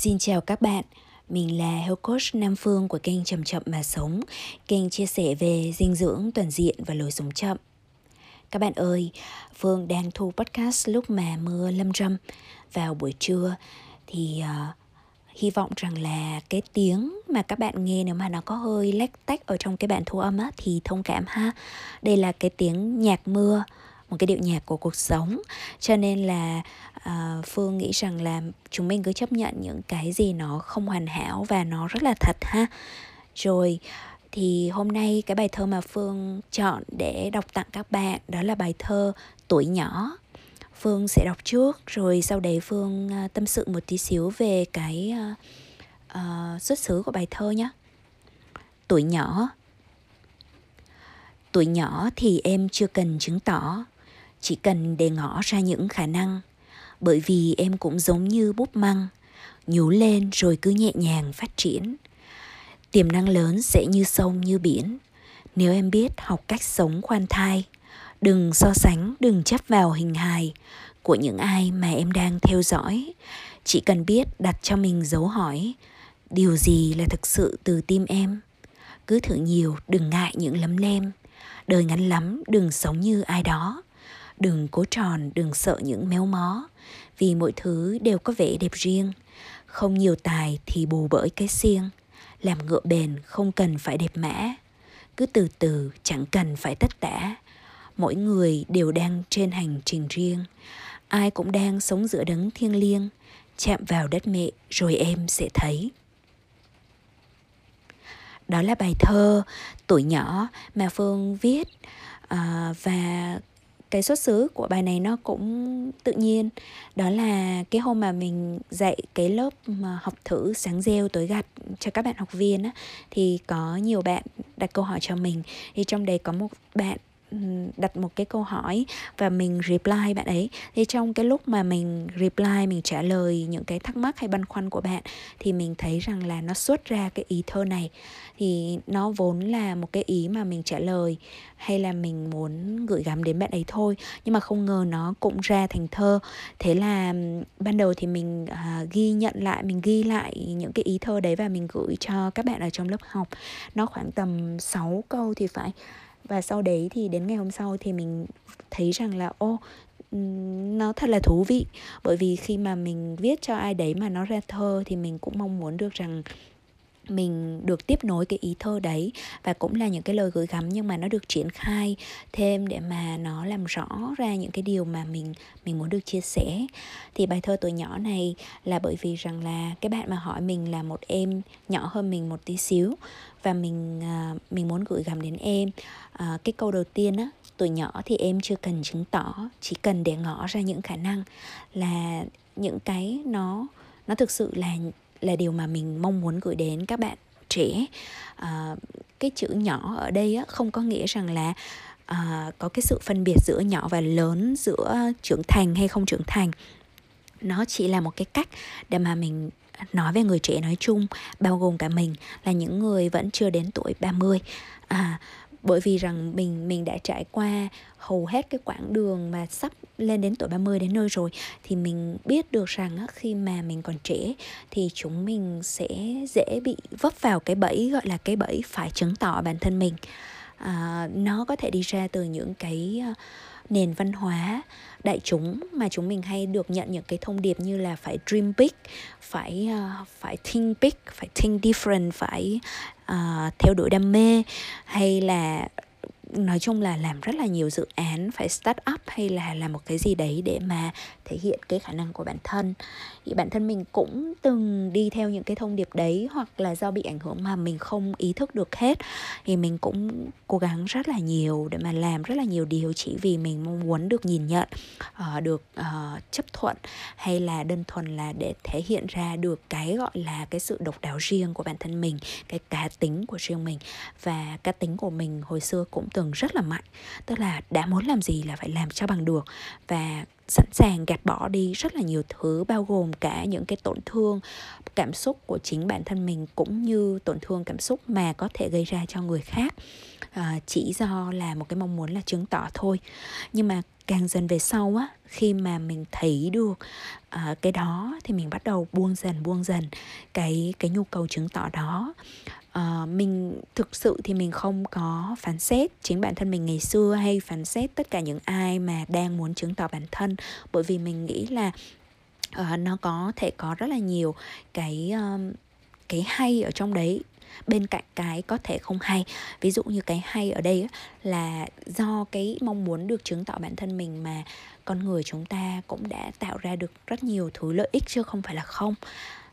Xin chào các bạn, mình là Health Coach Nam Phương của kênh Chậm Chậm Mà Sống, kênh chia sẻ về dinh dưỡng toàn diện và lối sống chậm. Các bạn ơi, Phương đang thu podcast lúc mà mưa lâm râm vào buổi trưa thì uh, hy vọng rằng là cái tiếng mà các bạn nghe nếu mà nó có hơi lách tách ở trong cái bản thu âm á thì thông cảm ha. Đây là cái tiếng nhạc mưa một cái điệu nhạc của cuộc sống. Cho nên là uh, phương nghĩ rằng là chúng mình cứ chấp nhận những cái gì nó không hoàn hảo và nó rất là thật ha. Rồi thì hôm nay cái bài thơ mà phương chọn để đọc tặng các bạn đó là bài thơ tuổi nhỏ. Phương sẽ đọc trước rồi sau đấy phương uh, tâm sự một tí xíu về cái uh, uh, xuất xứ của bài thơ nhé tuổi nhỏ. Tuổi nhỏ thì em chưa cần chứng tỏ chỉ cần để ngỏ ra những khả năng. Bởi vì em cũng giống như búp măng, nhú lên rồi cứ nhẹ nhàng phát triển. Tiềm năng lớn sẽ như sông, như biển. Nếu em biết học cách sống khoan thai, đừng so sánh, đừng chấp vào hình hài của những ai mà em đang theo dõi. Chỉ cần biết đặt cho mình dấu hỏi, điều gì là thực sự từ tim em? Cứ thử nhiều, đừng ngại những lấm lem. Đời ngắn lắm, đừng sống như ai đó đừng cố tròn đừng sợ những méo mó vì mỗi thứ đều có vẻ đẹp riêng. Không nhiều tài thì bù bởi cái xiêng làm ngựa bền không cần phải đẹp mã. Cứ từ từ chẳng cần phải tất tả. Mỗi người đều đang trên hành trình riêng. Ai cũng đang sống giữa đấng thiêng liêng. Chạm vào đất mẹ rồi em sẽ thấy. Đó là bài thơ tuổi nhỏ mà phương viết à, và cái xuất xứ của bài này nó cũng tự nhiên. Đó là cái hôm mà mình dạy cái lớp mà học thử sáng gieo tối gặt cho các bạn học viên á, thì có nhiều bạn đặt câu hỏi cho mình. Thì trong đấy có một bạn đặt một cái câu hỏi và mình reply bạn ấy. Thì trong cái lúc mà mình reply mình trả lời những cái thắc mắc hay băn khoăn của bạn thì mình thấy rằng là nó xuất ra cái ý thơ này. Thì nó vốn là một cái ý mà mình trả lời hay là mình muốn gửi gắm đến bạn ấy thôi. Nhưng mà không ngờ nó cũng ra thành thơ. Thế là ban đầu thì mình uh, ghi nhận lại mình ghi lại những cái ý thơ đấy và mình gửi cho các bạn ở trong lớp học. Nó khoảng tầm 6 câu thì phải và sau đấy thì đến ngày hôm sau thì mình thấy rằng là, ô nó thật là thú vị. Bởi vì khi mà mình viết cho ai đấy mà nó ra thơ thì mình cũng mong muốn được rằng mình được tiếp nối cái ý thơ đấy và cũng là những cái lời gửi gắm nhưng mà nó được triển khai thêm để mà nó làm rõ ra những cái điều mà mình mình muốn được chia sẻ. Thì bài thơ tuổi nhỏ này là bởi vì rằng là cái bạn mà hỏi mình là một em nhỏ hơn mình một tí xíu và mình à, mình muốn gửi gắm đến em. À, cái câu đầu tiên á tuổi nhỏ thì em chưa cần chứng tỏ chỉ cần để ngỏ ra những khả năng là những cái nó nó thực sự là là điều mà mình mong muốn gửi đến các bạn trẻ. À, cái chữ nhỏ ở đây á, không có nghĩa rằng là à, có cái sự phân biệt giữa nhỏ và lớn giữa trưởng thành hay không trưởng thành. Nó chỉ là một cái cách để mà mình nói về người trẻ nói chung bao gồm cả mình là những người vẫn chưa đến tuổi 30 à bởi vì rằng mình mình đã trải qua hầu hết cái quãng đường mà sắp lên đến tuổi 30 đến nơi rồi thì mình biết được rằng khi mà mình còn trẻ thì chúng mình sẽ dễ bị vấp vào cái bẫy gọi là cái bẫy phải chứng tỏ bản thân mình. À, nó có thể đi ra từ những cái à, nền văn hóa đại chúng mà chúng mình hay được nhận những cái thông điệp như là phải dream big phải uh, phải think big phải think different phải uh, theo đuổi đam mê hay là nói chung là làm rất là nhiều dự án, phải start up hay là làm một cái gì đấy để mà thể hiện cái khả năng của bản thân. Thì bản thân mình cũng từng đi theo những cái thông điệp đấy hoặc là do bị ảnh hưởng mà mình không ý thức được hết. Thì mình cũng cố gắng rất là nhiều để mà làm rất là nhiều điều chỉ vì mình mong muốn được nhìn nhận ờ, được ờ, chấp thuận hay là đơn thuần là để thể hiện ra được cái, gọi là, cái sự độc đáo riêng của bản thân mình, cái cá tính của riêng mình. Và cá tính của mình hồi xưa cũng từng rất là mạnh. Tức là đã muốn làm gì là phải làm cho bằng được. Và sẵn sàng gạt bỏ đi rất là nhiều thứ bao gồm cả những cái tổn thương cảm xúc của chính bản thân mình cũng như tổn thương cảm xúc mà có thể gây ra cho người khác. À, chỉ do là một cái mong muốn là chứng tỏ thôi. Nhưng mà càng dần về sau á khi mà mình thấy được uh, cái đó thì mình bắt đầu buông dần buông dần cái cái nhu cầu chứng tỏ đó uh, mình thực sự thì mình không có phán xét chính bản thân mình ngày xưa hay phán xét tất cả những ai mà đang muốn chứng tỏ bản thân. Bởi vì mình nghĩ là uh, nó có thể có rất là nhiều cái um, cái hay ở trong đấy. Bên cạnh cái có thể không hay. Ví dụ như cái hay ở đây là do cái mong muốn được chứng tỏ bản thân mình mà con người chúng ta cũng đã tạo ra được rất nhiều thứ lợi ích chứ không phải là không.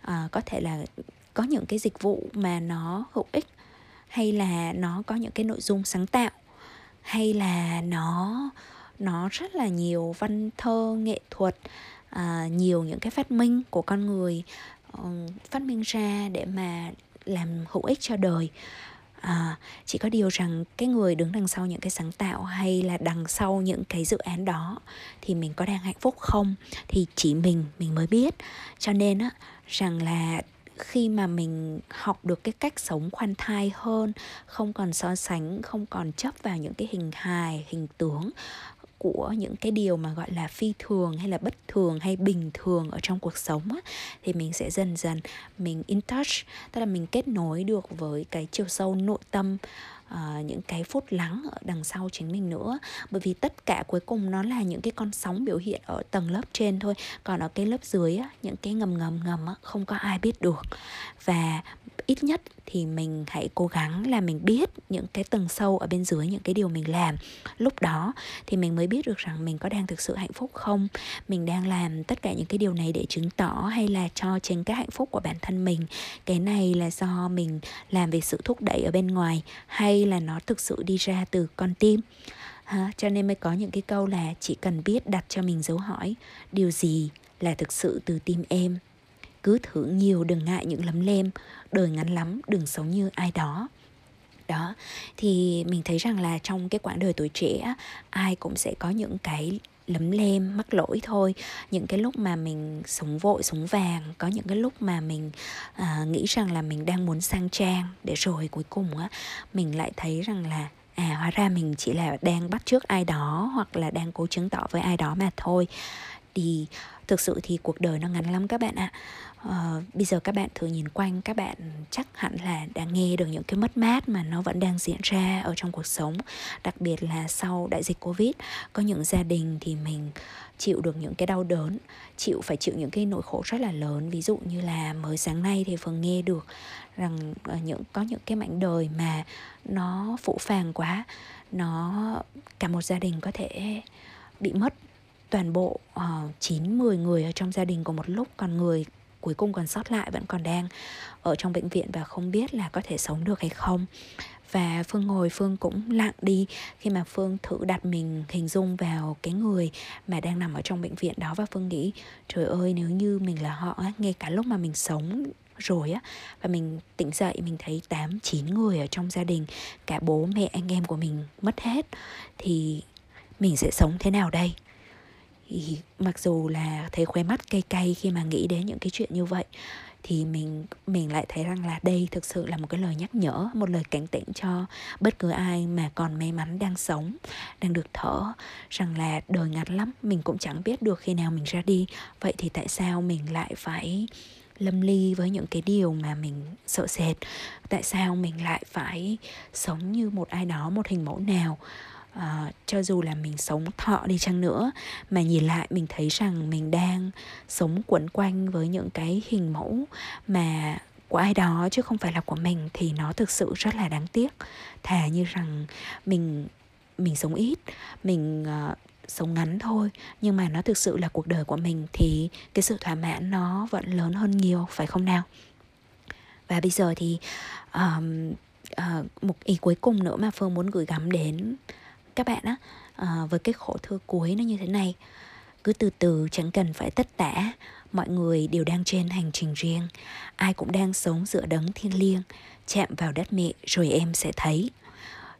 À, có thể là có những cái dịch vụ mà nó hữu ích hay là nó có những cái nội dung sáng tạo hay là nó nó rất là nhiều văn thơ nghệ thuật à, nhiều những cái phát minh của con người um, phát minh ra để mà làm hữu ích cho đời. À, chỉ có điều rằng cái người đứng đằng sau những cái sáng tạo hay là đằng sau những cái dự án đó thì mình có đang hạnh phúc không? Thì chỉ mình mình mới biết. Cho nên á rằng là khi mà mình học được cái cách sống khoan thai hơn không còn so sánh không còn chấp vào những cái hình hài hình tướng của những cái điều mà gọi là phi thường hay là bất thường hay bình thường ở trong cuộc sống á, thì mình sẽ dần dần mình in touch tức là mình kết nối được với cái chiều sâu nội tâm uh, những cái phút lắng ở đằng sau chính mình nữa. Bởi vì tất cả cuối cùng nó là những cái con sóng biểu hiện ở tầng lớp trên thôi. Còn ở cái lớp dưới á, những cái ngầm ngầm ngầm á, không có ai biết được. Và ít nhất thì mình hãy cố gắng là mình biết những cái tầng sâu ở bên dưới những cái điều mình làm. Lúc đó thì mình mới biết được rằng mình có đang thực sự hạnh phúc không mình đang làm tất cả những cái điều này để chứng tỏ hay là cho chính cái hạnh phúc của bản thân mình. Cái này là do mình làm về sự thúc đẩy ở bên ngoài hay là nó thực sự đi ra từ con tim? Ha, cho nên mới có những cái câu là chỉ cần biết đặt cho mình dấu hỏi điều gì là thực sự từ tim em? Cứ thử nhiều đừng ngại những lấm lem đời ngắn lắm đừng sống như ai đó. Đó thì mình thấy rằng là trong cái quãng đời tuổi trẻ ai cũng sẽ có những cái lấm lem mắc lỗi thôi. Những cái lúc mà mình sống vội sống vàng có những cái lúc mà mình à, nghĩ rằng là mình đang muốn sang trang để rồi cuối cùng á mình lại thấy rằng là à hóa ra mình chỉ là đang bắt trước ai đó hoặc là đang cố chứng tỏ với ai đó mà thôi thì thực sự thì cuộc đời nó ngắn lắm các bạn ạ. À, bây giờ các bạn thử nhìn quanh các bạn chắc hẳn là đã nghe được những cái mất mát mà nó vẫn đang diễn ra ở trong cuộc sống đặc biệt là sau đại dịch covid. Có những gia đình thì mình chịu được những cái đau đớn chịu phải chịu những cái nỗi khổ rất là lớn. Ví dụ như là mới sáng nay thì vừa nghe được rằng ờ, những có những cái mảnh đời mà nó phụ phàng quá nó cả một gia đình có thể bị mất toàn bộ uh, 9 10 người ở trong gia đình cùng một lúc còn người cuối cùng còn sót lại vẫn còn đang ở trong bệnh viện và không biết là có thể sống được hay không. Và phương ngồi phương cũng lặng đi khi mà phương thử đặt mình hình dung vào cái người mà đang nằm ở trong bệnh viện đó và phương nghĩ trời ơi nếu như mình là họ ngay cả lúc mà mình sống rồi á và mình tỉnh dậy mình thấy 8 9 người ở trong gia đình cả bố mẹ anh em của mình mất hết thì mình sẽ sống thế nào đây? Thì mặc dù là thấy khóe mắt cay cay khi mà nghĩ đến những cái chuyện như vậy, thì mình mình lại thấy rằng là đây thực sự là một cái lời nhắc nhở, một lời cảnh tỉnh cho bất cứ ai mà còn may mắn đang sống, đang được thở, rằng là đời ngắn lắm, mình cũng chẳng biết được khi nào mình ra đi. Vậy thì tại sao mình lại phải lâm ly với những cái điều mà mình sợ sệt? Tại sao mình lại phải sống như một ai đó, một hình mẫu nào? Uh, cho dù là mình sống thọ đi chăng nữa mà nhìn lại mình thấy rằng mình đang sống quẩn quanh với những cái hình mẫu mà của ai đó chứ không phải là của mình thì nó thực sự rất là đáng tiếc. Thà như rằng mình mình sống ít mình uh, sống ngắn thôi nhưng mà nó thực sự là cuộc đời của mình thì cái sự thỏa mãn nó vẫn lớn hơn nhiều phải không nào? Và bây giờ thì um, uh, một ý cuối cùng nữa mà phương muốn gửi gắm đến các bạn á à, với cái khổ thơ cuối nó như thế này. Cứ từ từ chẳng cần phải tất tả. Mọi người đều đang trên hành trình riêng. Ai cũng đang sống giữa đấng thiêng liêng chạm vào đất mẹ rồi em sẽ thấy.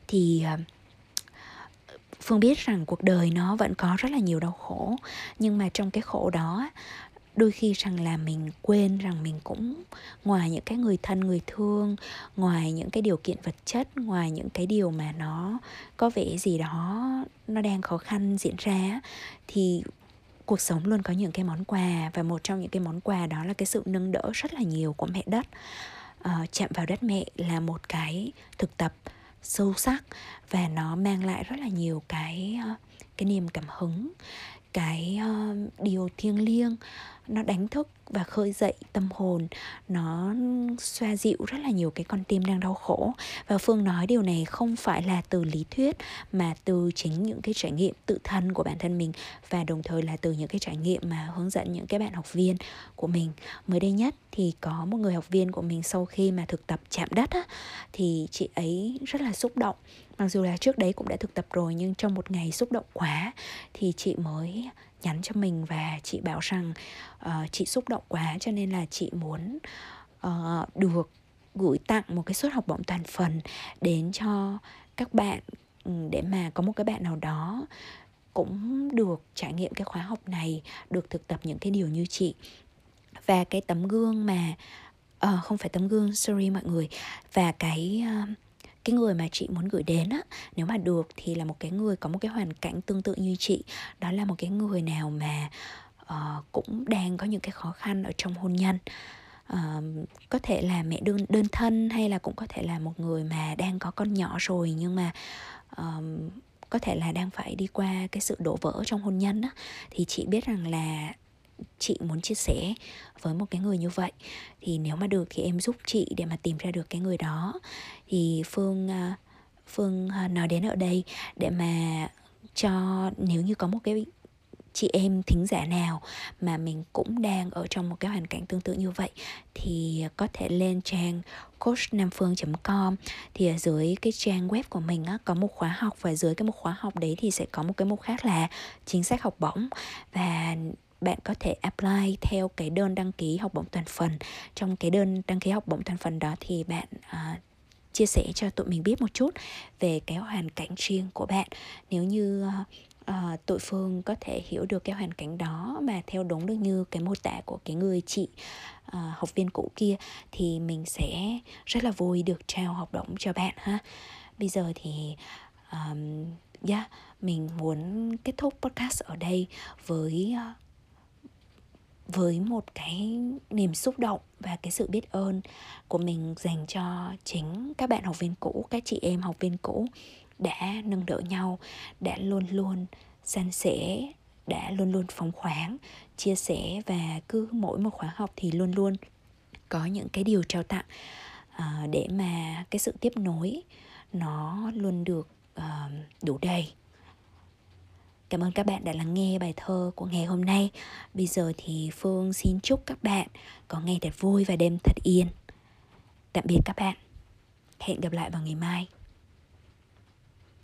Thì ờ, phương biết rằng cuộc đời nó vẫn có rất là nhiều đau khổ nhưng mà trong cái khổ đó đôi khi rằng là mình quên rằng mình cũng ngoài những cái người thân người thương ngoài những cái điều kiện vật chất ngoài những cái điều mà nó có vẻ gì đó nó đang khó khăn diễn ra thì cuộc sống luôn có những cái món quà và một trong những cái món quà đó là cái sự nâng đỡ rất là nhiều của mẹ đất. À, chạm vào đất mẹ là một cái thực tập sâu sắc và nó mang lại rất là nhiều cái ờ, cái niềm cảm hứng cái uh, điều thiêng liêng nó đánh thức và khơi dậy tâm hồn. Nó xoa dịu rất là nhiều cái con tim đang đau khổ. Và phương nói điều này không phải là từ lý thuyết mà từ chính những cái trải nghiệm tự thân của bản thân mình và đồng thời là từ những cái trải nghiệm mà hướng dẫn những cái bạn học viên của mình. Mới đây nhất thì có một người học viên của mình sau khi mà thực tập chạm đất á, thì chị ấy rất là xúc động mặc dù là trước đấy cũng đã thực tập rồi nhưng trong một ngày xúc động quá thì chị mới nhắn cho mình và chị bảo rằng uh, chị xúc động quá cho nên là chị muốn uh, được gửi tặng một cái suất học bổng toàn phần đến cho các bạn ừ, để mà có một cái bạn nào đó cũng được trải nghiệm cái khóa học này được thực tập những cái điều như chị. Và cái tấm gương mà uh, không phải tấm gương sorry mọi người và cái uh, cái người mà chị muốn gửi đến á nếu mà được thì là một cái người có một cái hoàn cảnh tương tự như chị. Đó là một cái người nào mà uh, cũng đang có những cái khó khăn ở trong hôn nhân. Uh, có thể là mẹ đơn đơn thân hay là cũng có thể là một người mà đang có con nhỏ rồi nhưng mà uh, có thể là đang phải đi qua cái sự đổ vỡ trong hôn nhân á. Thì chị biết rằng là chị muốn chia sẻ với một cái người như vậy. Thì nếu mà được thì em giúp chị để mà tìm ra được cái người đó. Thì phương à, phương à, nói đến ở đây để mà cho nếu như có một cái chị em thính giả nào mà mình cũng đang ở trong một cái hoàn cảnh tương tự như vậy thì có thể lên trang coachnamphương.com thì ở dưới cái trang web của mình á, có một khóa học và dưới cái một khóa học đấy thì sẽ có một cái mục khác là chính sách học bổng. Và bạn có thể apply theo cái đơn đăng ký học bổng toàn phần. Trong cái đơn đăng ký học bổng toàn phần đó thì bạn uh, chia sẻ cho tụi mình biết một chút về cái hoàn cảnh riêng của bạn. Nếu như uh, tụi phương có thể hiểu được cái hoàn cảnh đó mà theo đúng được như cái mô tả của cái người chị à, học viên cũ kia thì mình sẽ rất là vui được trao học bổng cho bạn ha. Bây giờ thì um, yeah, mình muốn kết thúc podcast ở đây với uh, với một cái niềm xúc động và cái sự biết ơn của mình dành cho chính các bạn học viên cũ các chị em học viên cũ đã nâng đỡ nhau đã luôn luôn san sẻ đã luôn luôn phóng khoáng chia sẻ và cứ mỗi một khóa học thì luôn luôn có những cái điều trao tặng uh, để mà cái sự tiếp nối nó luôn được uh, đủ đầy. Cảm ơn các bạn đã lắng nghe bài thơ của ngày hôm nay. Bây giờ thì Phương xin chúc các bạn có ngày thật vui và đêm thật yên. Tạm biệt các bạn. Hẹn gặp lại vào ngày mai.